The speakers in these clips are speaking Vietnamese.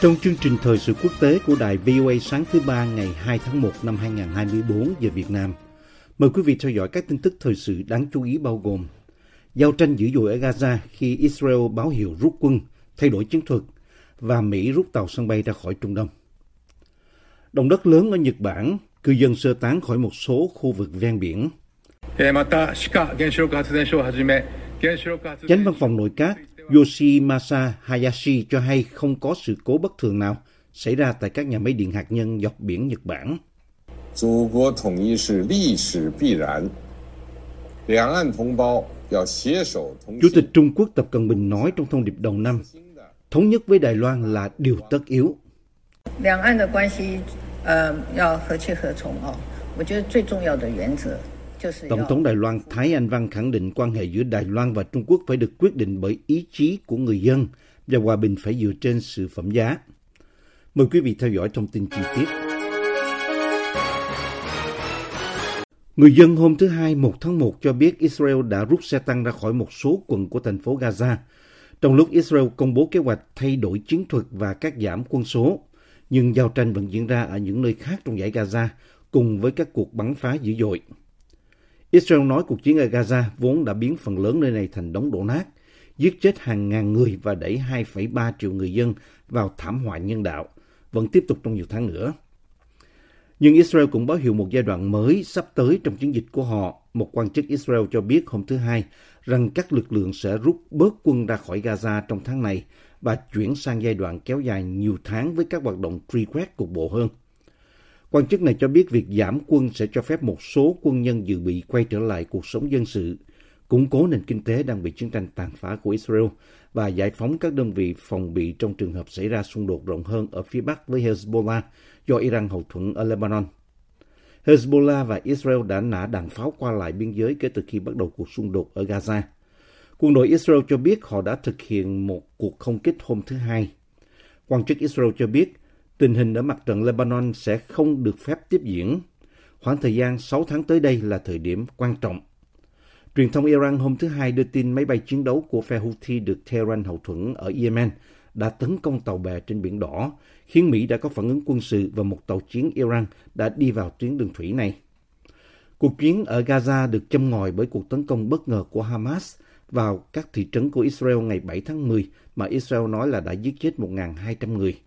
Trong chương trình thời sự quốc tế của đài VOA sáng thứ ba ngày 2 tháng 1 năm 2024 giờ Việt Nam, mời quý vị theo dõi các tin tức thời sự đáng chú ý bao gồm giao tranh dữ dội ở Gaza khi Israel báo hiệu rút quân, thay đổi chiến thuật và Mỹ rút tàu sân bay ra khỏi Trung Đông. Động đất lớn ở Nhật Bản, cư dân sơ tán khỏi một số khu vực ven biển. Chánh văn phòng nội các Yoshimasa Hayashi cho hay không có sự cố bất thường nào xảy ra tại các nhà máy điện hạt nhân dọc biển Nhật Bản. Chủ tịch Trung Quốc Tập Cận Bình nói trong thông điệp đầu năm, thống nhất với Đài Loan là điều tất yếu. Hai nước quan hệ, uh, Tổng thống Đài Loan Thái Anh Văn khẳng định quan hệ giữa Đài Loan và Trung Quốc phải được quyết định bởi ý chí của người dân và hòa bình phải dựa trên sự phẩm giá. Mời quý vị theo dõi thông tin chi tiết. Người dân hôm thứ Hai 1 tháng 1 cho biết Israel đã rút xe tăng ra khỏi một số quận của thành phố Gaza, trong lúc Israel công bố kế hoạch thay đổi chiến thuật và cắt giảm quân số. Nhưng giao tranh vẫn diễn ra ở những nơi khác trong giải Gaza, cùng với các cuộc bắn phá dữ dội. Israel nói cuộc chiến ở Gaza vốn đã biến phần lớn nơi này thành đống đổ nát, giết chết hàng ngàn người và đẩy 2,3 triệu người dân vào thảm họa nhân đạo, vẫn tiếp tục trong nhiều tháng nữa. Nhưng Israel cũng báo hiệu một giai đoạn mới sắp tới trong chiến dịch của họ. Một quan chức Israel cho biết hôm thứ Hai rằng các lực lượng sẽ rút bớt quân ra khỏi Gaza trong tháng này và chuyển sang giai đoạn kéo dài nhiều tháng với các hoạt động truy quét cục bộ hơn. Quan chức này cho biết việc giảm quân sẽ cho phép một số quân nhân dự bị quay trở lại cuộc sống dân sự, củng cố nền kinh tế đang bị chiến tranh tàn phá của Israel và giải phóng các đơn vị phòng bị trong trường hợp xảy ra xung đột rộng hơn ở phía Bắc với Hezbollah do Iran hậu thuẫn ở Lebanon. Hezbollah và Israel đã nã đạn pháo qua lại biên giới kể từ khi bắt đầu cuộc xung đột ở Gaza. Quân đội Israel cho biết họ đã thực hiện một cuộc không kích hôm thứ Hai. Quan chức Israel cho biết tình hình ở mặt trận Lebanon sẽ không được phép tiếp diễn. Khoảng thời gian 6 tháng tới đây là thời điểm quan trọng. Truyền thông Iran hôm thứ Hai đưa tin máy bay chiến đấu của phe Houthi được Tehran hậu thuẫn ở Yemen đã tấn công tàu bè trên Biển Đỏ, khiến Mỹ đã có phản ứng quân sự và một tàu chiến Iran đã đi vào tuyến đường thủy này. Cuộc chiến ở Gaza được châm ngòi bởi cuộc tấn công bất ngờ của Hamas vào các thị trấn của Israel ngày 7 tháng 10 mà Israel nói là đã giết chết 1.200 người.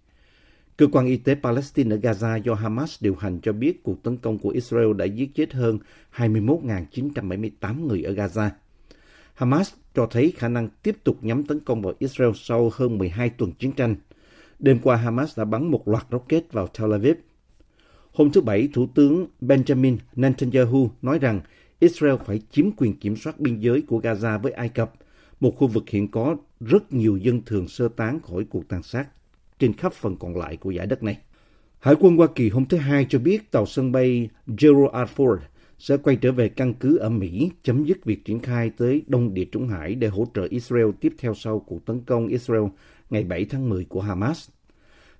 Cơ quan y tế Palestine ở Gaza do Hamas điều hành cho biết cuộc tấn công của Israel đã giết chết hơn 21.978 người ở Gaza. Hamas cho thấy khả năng tiếp tục nhắm tấn công vào Israel sau hơn 12 tuần chiến tranh. Đêm qua, Hamas đã bắn một loạt rocket vào Tel Aviv. Hôm thứ Bảy, Thủ tướng Benjamin Netanyahu nói rằng Israel phải chiếm quyền kiểm soát biên giới của Gaza với Ai Cập, một khu vực hiện có rất nhiều dân thường sơ tán khỏi cuộc tàn sát trên khắp phần còn lại của giải đất này. Hải quân Hoa Kỳ hôm thứ Hai cho biết tàu sân bay Gerald R. Ford sẽ quay trở về căn cứ ở Mỹ, chấm dứt việc triển khai tới Đông Địa Trung Hải để hỗ trợ Israel tiếp theo sau cuộc tấn công Israel ngày 7 tháng 10 của Hamas.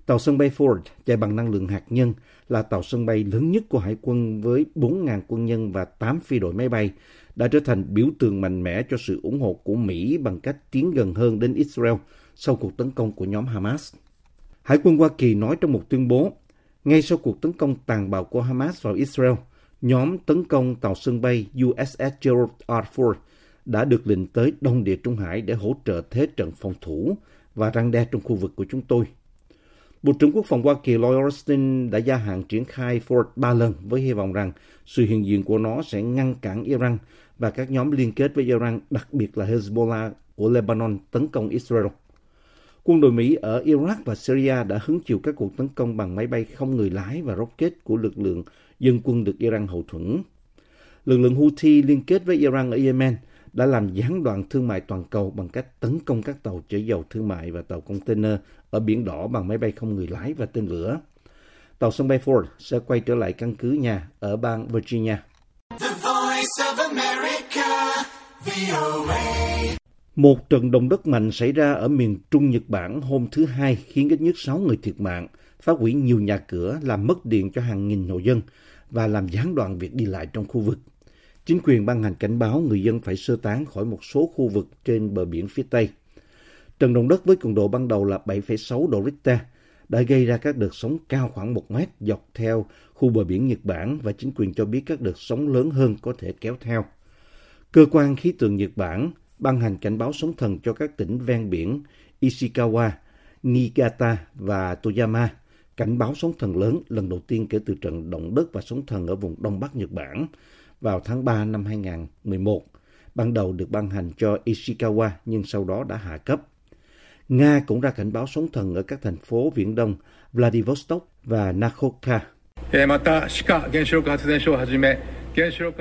Tàu sân bay Ford chạy bằng năng lượng hạt nhân là tàu sân bay lớn nhất của Hải quân với 4.000 quân nhân và 8 phi đội máy bay, đã trở thành biểu tượng mạnh mẽ cho sự ủng hộ của Mỹ bằng cách tiến gần hơn đến Israel sau cuộc tấn công của nhóm Hamas. Hải quân Hoa Kỳ nói trong một tuyên bố, ngay sau cuộc tấn công tàn bạo của Hamas vào Israel, nhóm tấn công tàu sân bay USS Gerald R. Ford đã được lệnh tới Đông Địa Trung Hải để hỗ trợ thế trận phòng thủ và răng đe trong khu vực của chúng tôi. Bộ trưởng Quốc phòng Hoa Kỳ Lloyd Austin đã gia hạn triển khai Ford ba lần với hy vọng rằng sự hiện diện của nó sẽ ngăn cản Iran và các nhóm liên kết với Iran, đặc biệt là Hezbollah của Lebanon tấn công Israel. Quân đội Mỹ ở Iraq và Syria đã hứng chịu các cuộc tấn công bằng máy bay không người lái và rocket của lực lượng dân quân được Iran hậu thuẫn. Lực lượng Houthi liên kết với Iran ở Yemen đã làm gián đoạn thương mại toàn cầu bằng cách tấn công các tàu chở dầu thương mại và tàu container ở Biển Đỏ bằng máy bay không người lái và tên lửa. tàu sân bay Ford sẽ quay trở lại căn cứ nhà ở bang Virginia. The voice of America, VOA. Một trận động đất mạnh xảy ra ở miền Trung Nhật Bản hôm thứ Hai khiến ít nhất 6 người thiệt mạng, phá hủy nhiều nhà cửa, làm mất điện cho hàng nghìn hộ dân và làm gián đoạn việc đi lại trong khu vực. Chính quyền ban hành cảnh báo người dân phải sơ tán khỏi một số khu vực trên bờ biển phía Tây. Trận động đất với cường độ ban đầu là 7,6 độ Richter đã gây ra các đợt sóng cao khoảng 1 mét dọc theo khu bờ biển Nhật Bản và chính quyền cho biết các đợt sóng lớn hơn có thể kéo theo. Cơ quan khí tượng Nhật Bản ban hành cảnh báo sóng thần cho các tỉnh ven biển Ishikawa, Niigata và Toyama. Cảnh báo sóng thần lớn lần đầu tiên kể từ trận động đất và sóng thần ở vùng Đông Bắc Nhật Bản vào tháng 3 năm 2011. Ban đầu được ban hành cho Ishikawa nhưng sau đó đã hạ cấp. Nga cũng ra cảnh báo sóng thần ở các thành phố Viễn Đông Vladivostok và Nakhoka.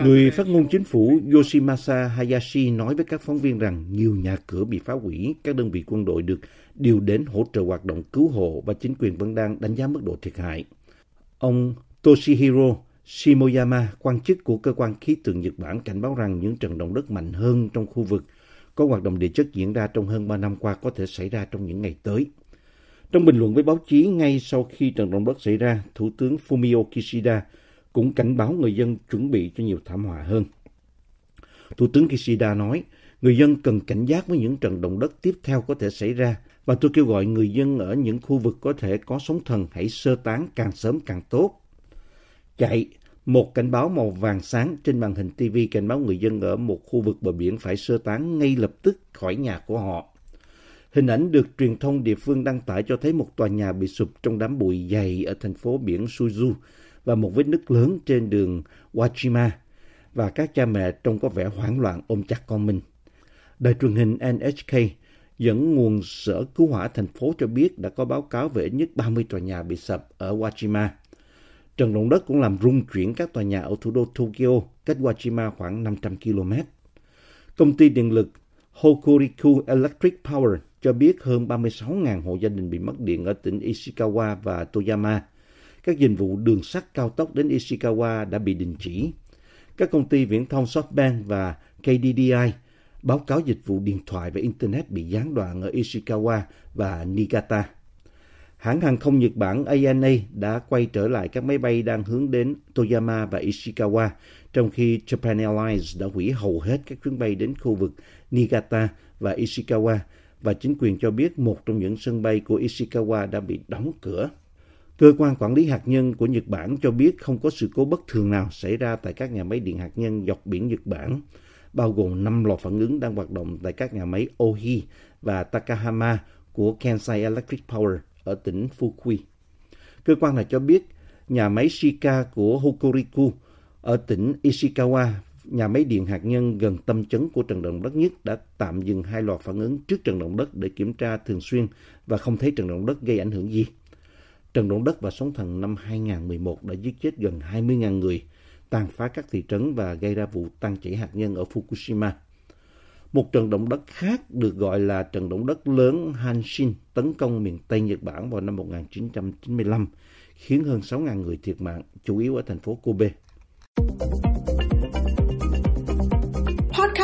Người phát ngôn chính phủ Yoshimasa Hayashi nói với các phóng viên rằng nhiều nhà cửa bị phá hủy, các đơn vị quân đội được điều đến hỗ trợ hoạt động cứu hộ và chính quyền vẫn đang đánh giá mức độ thiệt hại. Ông Toshihiro Shimoyama, quan chức của cơ quan khí tượng Nhật Bản cảnh báo rằng những trận động đất mạnh hơn trong khu vực có hoạt động địa chất diễn ra trong hơn 3 năm qua có thể xảy ra trong những ngày tới. Trong bình luận với báo chí ngay sau khi trận động đất xảy ra, Thủ tướng Fumio Kishida cũng cảnh báo người dân chuẩn bị cho nhiều thảm họa hơn. Thủ tướng Kishida nói, người dân cần cảnh giác với những trận động đất tiếp theo có thể xảy ra và tôi kêu gọi người dân ở những khu vực có thể có sóng thần hãy sơ tán càng sớm càng tốt. Chạy, một cảnh báo màu vàng sáng trên màn hình TV cảnh báo người dân ở một khu vực bờ biển phải sơ tán ngay lập tức khỏi nhà của họ. Hình ảnh được truyền thông địa phương đăng tải cho thấy một tòa nhà bị sụp trong đám bụi dày ở thành phố biển Suzu và một vết nứt lớn trên đường Wajima và các cha mẹ trông có vẻ hoảng loạn ôm chặt con mình. Đài truyền hình NHK dẫn nguồn sở cứu hỏa thành phố cho biết đã có báo cáo về ít nhất 30 tòa nhà bị sập ở Wajima. Trận động đất cũng làm rung chuyển các tòa nhà ở thủ đô Tokyo, cách Wajima khoảng 500 km. Công ty điện lực Hokuriku Electric Power cho biết hơn 36.000 hộ gia đình bị mất điện ở tỉnh Ishikawa và Toyama. Các dịch vụ đường sắt cao tốc đến Ishikawa đã bị đình chỉ. Các công ty viễn thông SoftBank và KDDI báo cáo dịch vụ điện thoại và Internet bị gián đoạn ở Ishikawa và Niigata. Hãng hàng không Nhật Bản ANA đã quay trở lại các máy bay đang hướng đến Toyama và Ishikawa, trong khi Japan Airlines đã hủy hầu hết các chuyến bay đến khu vực Niigata và Ishikawa, và chính quyền cho biết một trong những sân bay của Ishikawa đã bị đóng cửa. Cơ quan quản lý hạt nhân của Nhật Bản cho biết không có sự cố bất thường nào xảy ra tại các nhà máy điện hạt nhân dọc biển Nhật Bản, bao gồm 5 lò phản ứng đang hoạt động tại các nhà máy Ohi và Takahama của Kansai Electric Power ở tỉnh Fukui. Cơ quan này cho biết nhà máy Shika của Hokuriku ở tỉnh Ishikawa, nhà máy điện hạt nhân gần tâm chấn của trận động đất nhất đã tạm dừng hai lò phản ứng trước trận động đất để kiểm tra thường xuyên và không thấy trận động đất gây ảnh hưởng gì. Trận động đất và sóng thần năm 2011 đã giết chết gần 20.000 người, tàn phá các thị trấn và gây ra vụ tăng chảy hạt nhân ở Fukushima. Một trận động đất khác được gọi là trận động đất lớn Hanshin tấn công miền Tây Nhật Bản vào năm 1995, khiến hơn 6.000 người thiệt mạng, chủ yếu ở thành phố Kobe.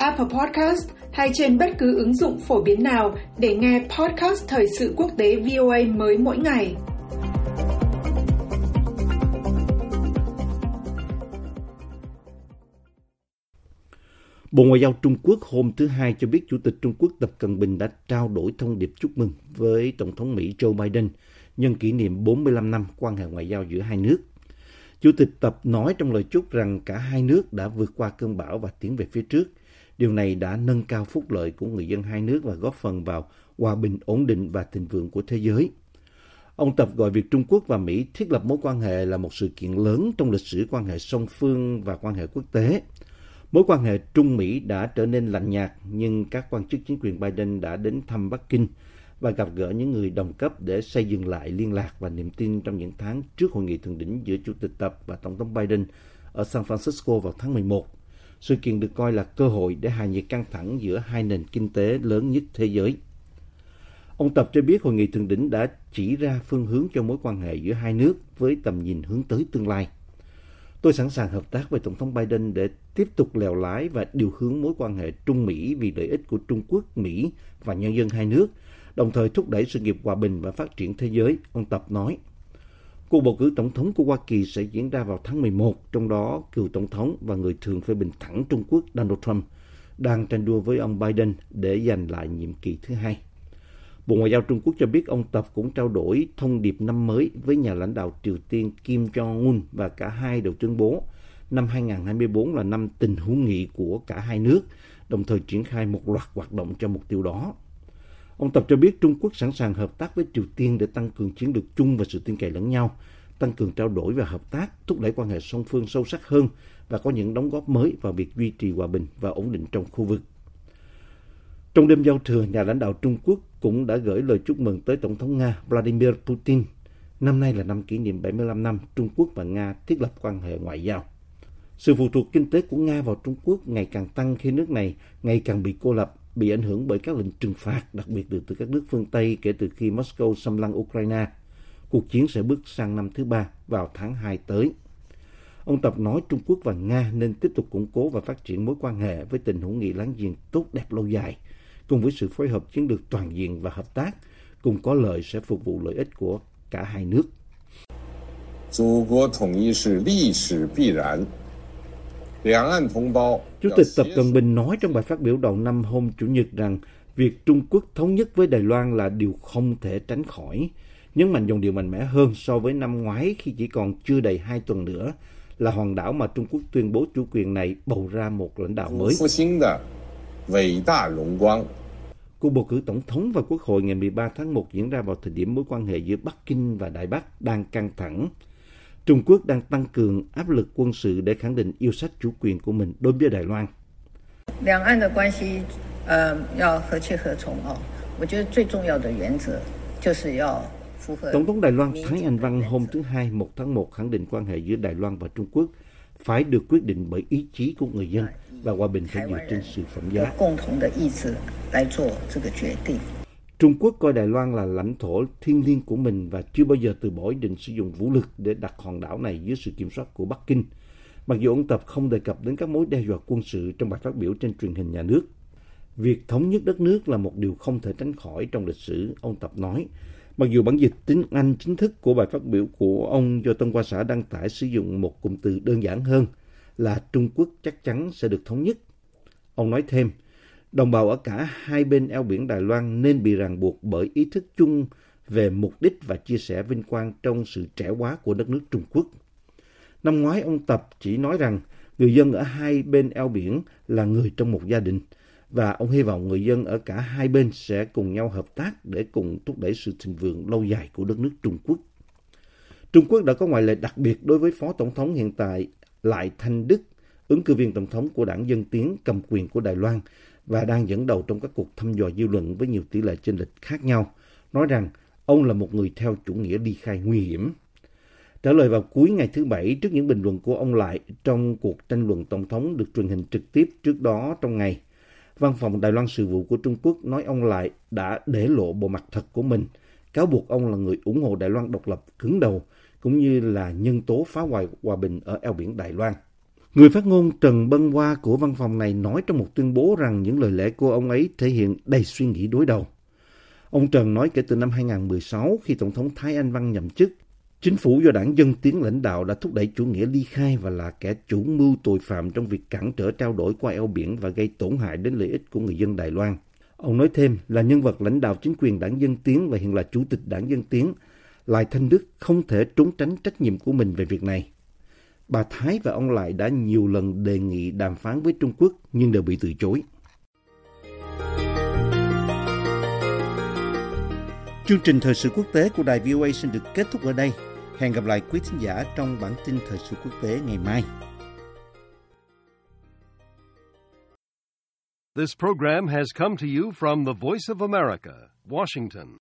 Apple Podcast hay trên bất cứ ứng dụng phổ biến nào để nghe podcast Thời sự quốc tế VOA mới mỗi ngày. Bộ Ngoại giao Trung Quốc hôm thứ Hai cho biết Chủ tịch Trung Quốc Tập Cận Bình đã trao đổi thông điệp chúc mừng với Tổng thống Mỹ Joe Biden nhân kỷ niệm 45 năm quan hệ ngoại giao giữa hai nước. Chủ tịch Tập nói trong lời chúc rằng cả hai nước đã vượt qua cơn bão và tiến về phía trước. Điều này đã nâng cao phúc lợi của người dân hai nước và góp phần vào hòa bình, ổn định và thịnh vượng của thế giới. Ông Tập gọi việc Trung Quốc và Mỹ thiết lập mối quan hệ là một sự kiện lớn trong lịch sử quan hệ song phương và quan hệ quốc tế. Mối quan hệ Trung Mỹ đã trở nên lạnh nhạt, nhưng các quan chức chính quyền Biden đã đến thăm Bắc Kinh và gặp gỡ những người đồng cấp để xây dựng lại liên lạc và niềm tin trong những tháng trước hội nghị thượng đỉnh giữa Chủ tịch Tập và Tổng thống Biden ở San Francisco vào tháng 11. Sự kiện được coi là cơ hội để hạ nhiệt căng thẳng giữa hai nền kinh tế lớn nhất thế giới. Ông Tập cho biết hội nghị thượng đỉnh đã chỉ ra phương hướng cho mối quan hệ giữa hai nước với tầm nhìn hướng tới tương lai. Tôi sẵn sàng hợp tác với Tổng thống Biden để tiếp tục lèo lái và điều hướng mối quan hệ Trung Mỹ vì lợi ích của Trung Quốc, Mỹ và nhân dân hai nước, đồng thời thúc đẩy sự nghiệp hòa bình và phát triển thế giới, ông Tập nói. Cuộc bầu cử tổng thống của Hoa Kỳ sẽ diễn ra vào tháng 11, trong đó cựu tổng thống và người thường phê bình thẳng Trung Quốc Donald Trump đang tranh đua với ông Biden để giành lại nhiệm kỳ thứ hai. Bộ Ngoại giao Trung Quốc cho biết ông Tập cũng trao đổi thông điệp năm mới với nhà lãnh đạo Triều Tiên Kim Jong-un và cả hai đều tuyên bố năm 2024 là năm tình hữu nghị của cả hai nước, đồng thời triển khai một loạt hoạt động cho mục tiêu đó. Ông Tập cho biết Trung Quốc sẵn sàng hợp tác với Triều Tiên để tăng cường chiến lược chung và sự tin cậy lẫn nhau, tăng cường trao đổi và hợp tác, thúc đẩy quan hệ song phương sâu sắc hơn và có những đóng góp mới vào việc duy trì hòa bình và ổn định trong khu vực. Trong đêm giao thừa, nhà lãnh đạo Trung Quốc cũng đã gửi lời chúc mừng tới Tổng thống Nga Vladimir Putin. Năm nay là năm kỷ niệm 75 năm Trung Quốc và Nga thiết lập quan hệ ngoại giao. Sự phụ thuộc kinh tế của Nga vào Trung Quốc ngày càng tăng khi nước này ngày càng bị cô lập, bị ảnh hưởng bởi các lệnh trừng phạt, đặc biệt từ các nước phương Tây kể từ khi Moscow xâm lăng Ukraine. Cuộc chiến sẽ bước sang năm thứ ba vào tháng 2 tới. Ông Tập nói Trung Quốc và Nga nên tiếp tục củng cố và phát triển mối quan hệ với tình hữu nghị láng giềng tốt đẹp lâu dài – cùng với sự phối hợp chiến lược toàn diện và hợp tác, cùng có lợi sẽ phục vụ lợi ích của cả hai nước. 祖国统一是历史必然。 Chủ tịch Tập Cận Bình nói trong bài phát biểu đầu năm hôm Chủ nhật rằng việc Trung Quốc thống nhất với Đài Loan là điều không thể tránh khỏi. Nhấn mạnh dòng điều mạnh mẽ hơn so với năm ngoái khi chỉ còn chưa đầy hai tuần nữa là hòn đảo mà Trung Quốc tuyên bố chủ quyền này bầu ra một lãnh đạo mới. Cuộc bầu cử tổng thống và quốc hội ngày 13 tháng 1 diễn ra vào thời điểm mối quan hệ giữa Bắc Kinh và Đài Bắc đang căng thẳng. Trung Quốc đang tăng cường áp lực quân sự để khẳng định yêu sách chủ quyền của mình đối với Đài Loan. Tổng thống Đài Loan Thái Anh Văn hôm thứ Hai 1 tháng 1 khẳng định quan hệ giữa Đài Loan và Trung Quốc phải được quyết định bởi ý chí của người dân và hòa bình phải dựa trên sự phẩm giá. Trung Quốc coi Đài Loan là lãnh thổ thiêng liêng của mình và chưa bao giờ từ bỏ ý định sử dụng vũ lực để đặt hòn đảo này dưới sự kiểm soát của Bắc Kinh. Mặc dù ông Tập không đề cập đến các mối đe dọa quân sự trong bài phát biểu trên truyền hình nhà nước. Việc thống nhất đất nước là một điều không thể tránh khỏi trong lịch sử, ông Tập nói. Mặc dù bản dịch tiếng Anh chính thức của bài phát biểu của ông do Tân Hoa Xã đăng tải sử dụng một cụm từ đơn giản hơn là Trung Quốc chắc chắn sẽ được thống nhất. Ông nói thêm, đồng bào ở cả hai bên eo biển Đài Loan nên bị ràng buộc bởi ý thức chung về mục đích và chia sẻ vinh quang trong sự trẻ hóa của đất nước Trung Quốc. Năm ngoái ông Tập chỉ nói rằng người dân ở hai bên eo biển là người trong một gia đình và ông hy vọng người dân ở cả hai bên sẽ cùng nhau hợp tác để cùng thúc đẩy sự thịnh vượng lâu dài của đất nước Trung Quốc. Trung Quốc đã có ngoại lệ đặc biệt đối với Phó Tổng thống hiện tại Lại Thanh Đức, ứng cử viên Tổng thống của đảng Dân Tiến cầm quyền của Đài Loan và đang dẫn đầu trong các cuộc thăm dò dư luận với nhiều tỷ lệ chênh lệch khác nhau, nói rằng ông là một người theo chủ nghĩa ly khai nguy hiểm. Trả lời vào cuối ngày thứ Bảy trước những bình luận của ông Lại trong cuộc tranh luận Tổng thống được truyền hình trực tiếp trước đó trong ngày, Văn phòng Đài Loan Sự vụ của Trung Quốc nói ông Lại đã để lộ bộ mặt thật của mình, cáo buộc ông là người ủng hộ Đài Loan độc lập cứng đầu, cũng như là nhân tố phá hoại hòa bình ở eo biển Đài Loan. Người phát ngôn Trần Bân Hoa của văn phòng này nói trong một tuyên bố rằng những lời lẽ của ông ấy thể hiện đầy suy nghĩ đối đầu. Ông Trần nói kể từ năm 2016 khi Tổng thống Thái Anh Văn nhậm chức, chính phủ do đảng Dân Tiến lãnh đạo đã thúc đẩy chủ nghĩa ly khai và là kẻ chủ mưu tội phạm trong việc cản trở trao đổi qua eo biển và gây tổn hại đến lợi ích của người dân Đài Loan. Ông nói thêm là nhân vật lãnh đạo chính quyền đảng Dân Tiến và hiện là chủ tịch đảng Dân Tiến, Lại Thanh Đức không thể trốn tránh trách nhiệm của mình về việc này. Bà Thái và ông Lại đã nhiều lần đề nghị đàm phán với Trung Quốc nhưng đều bị từ chối. Chương trình thời sự quốc tế của đài VOA xin được kết thúc ở đây. Hẹn gặp lại quý thính giả trong bản tin thời sự quốc tế ngày mai. This program has come to you from the Voice of America, Washington.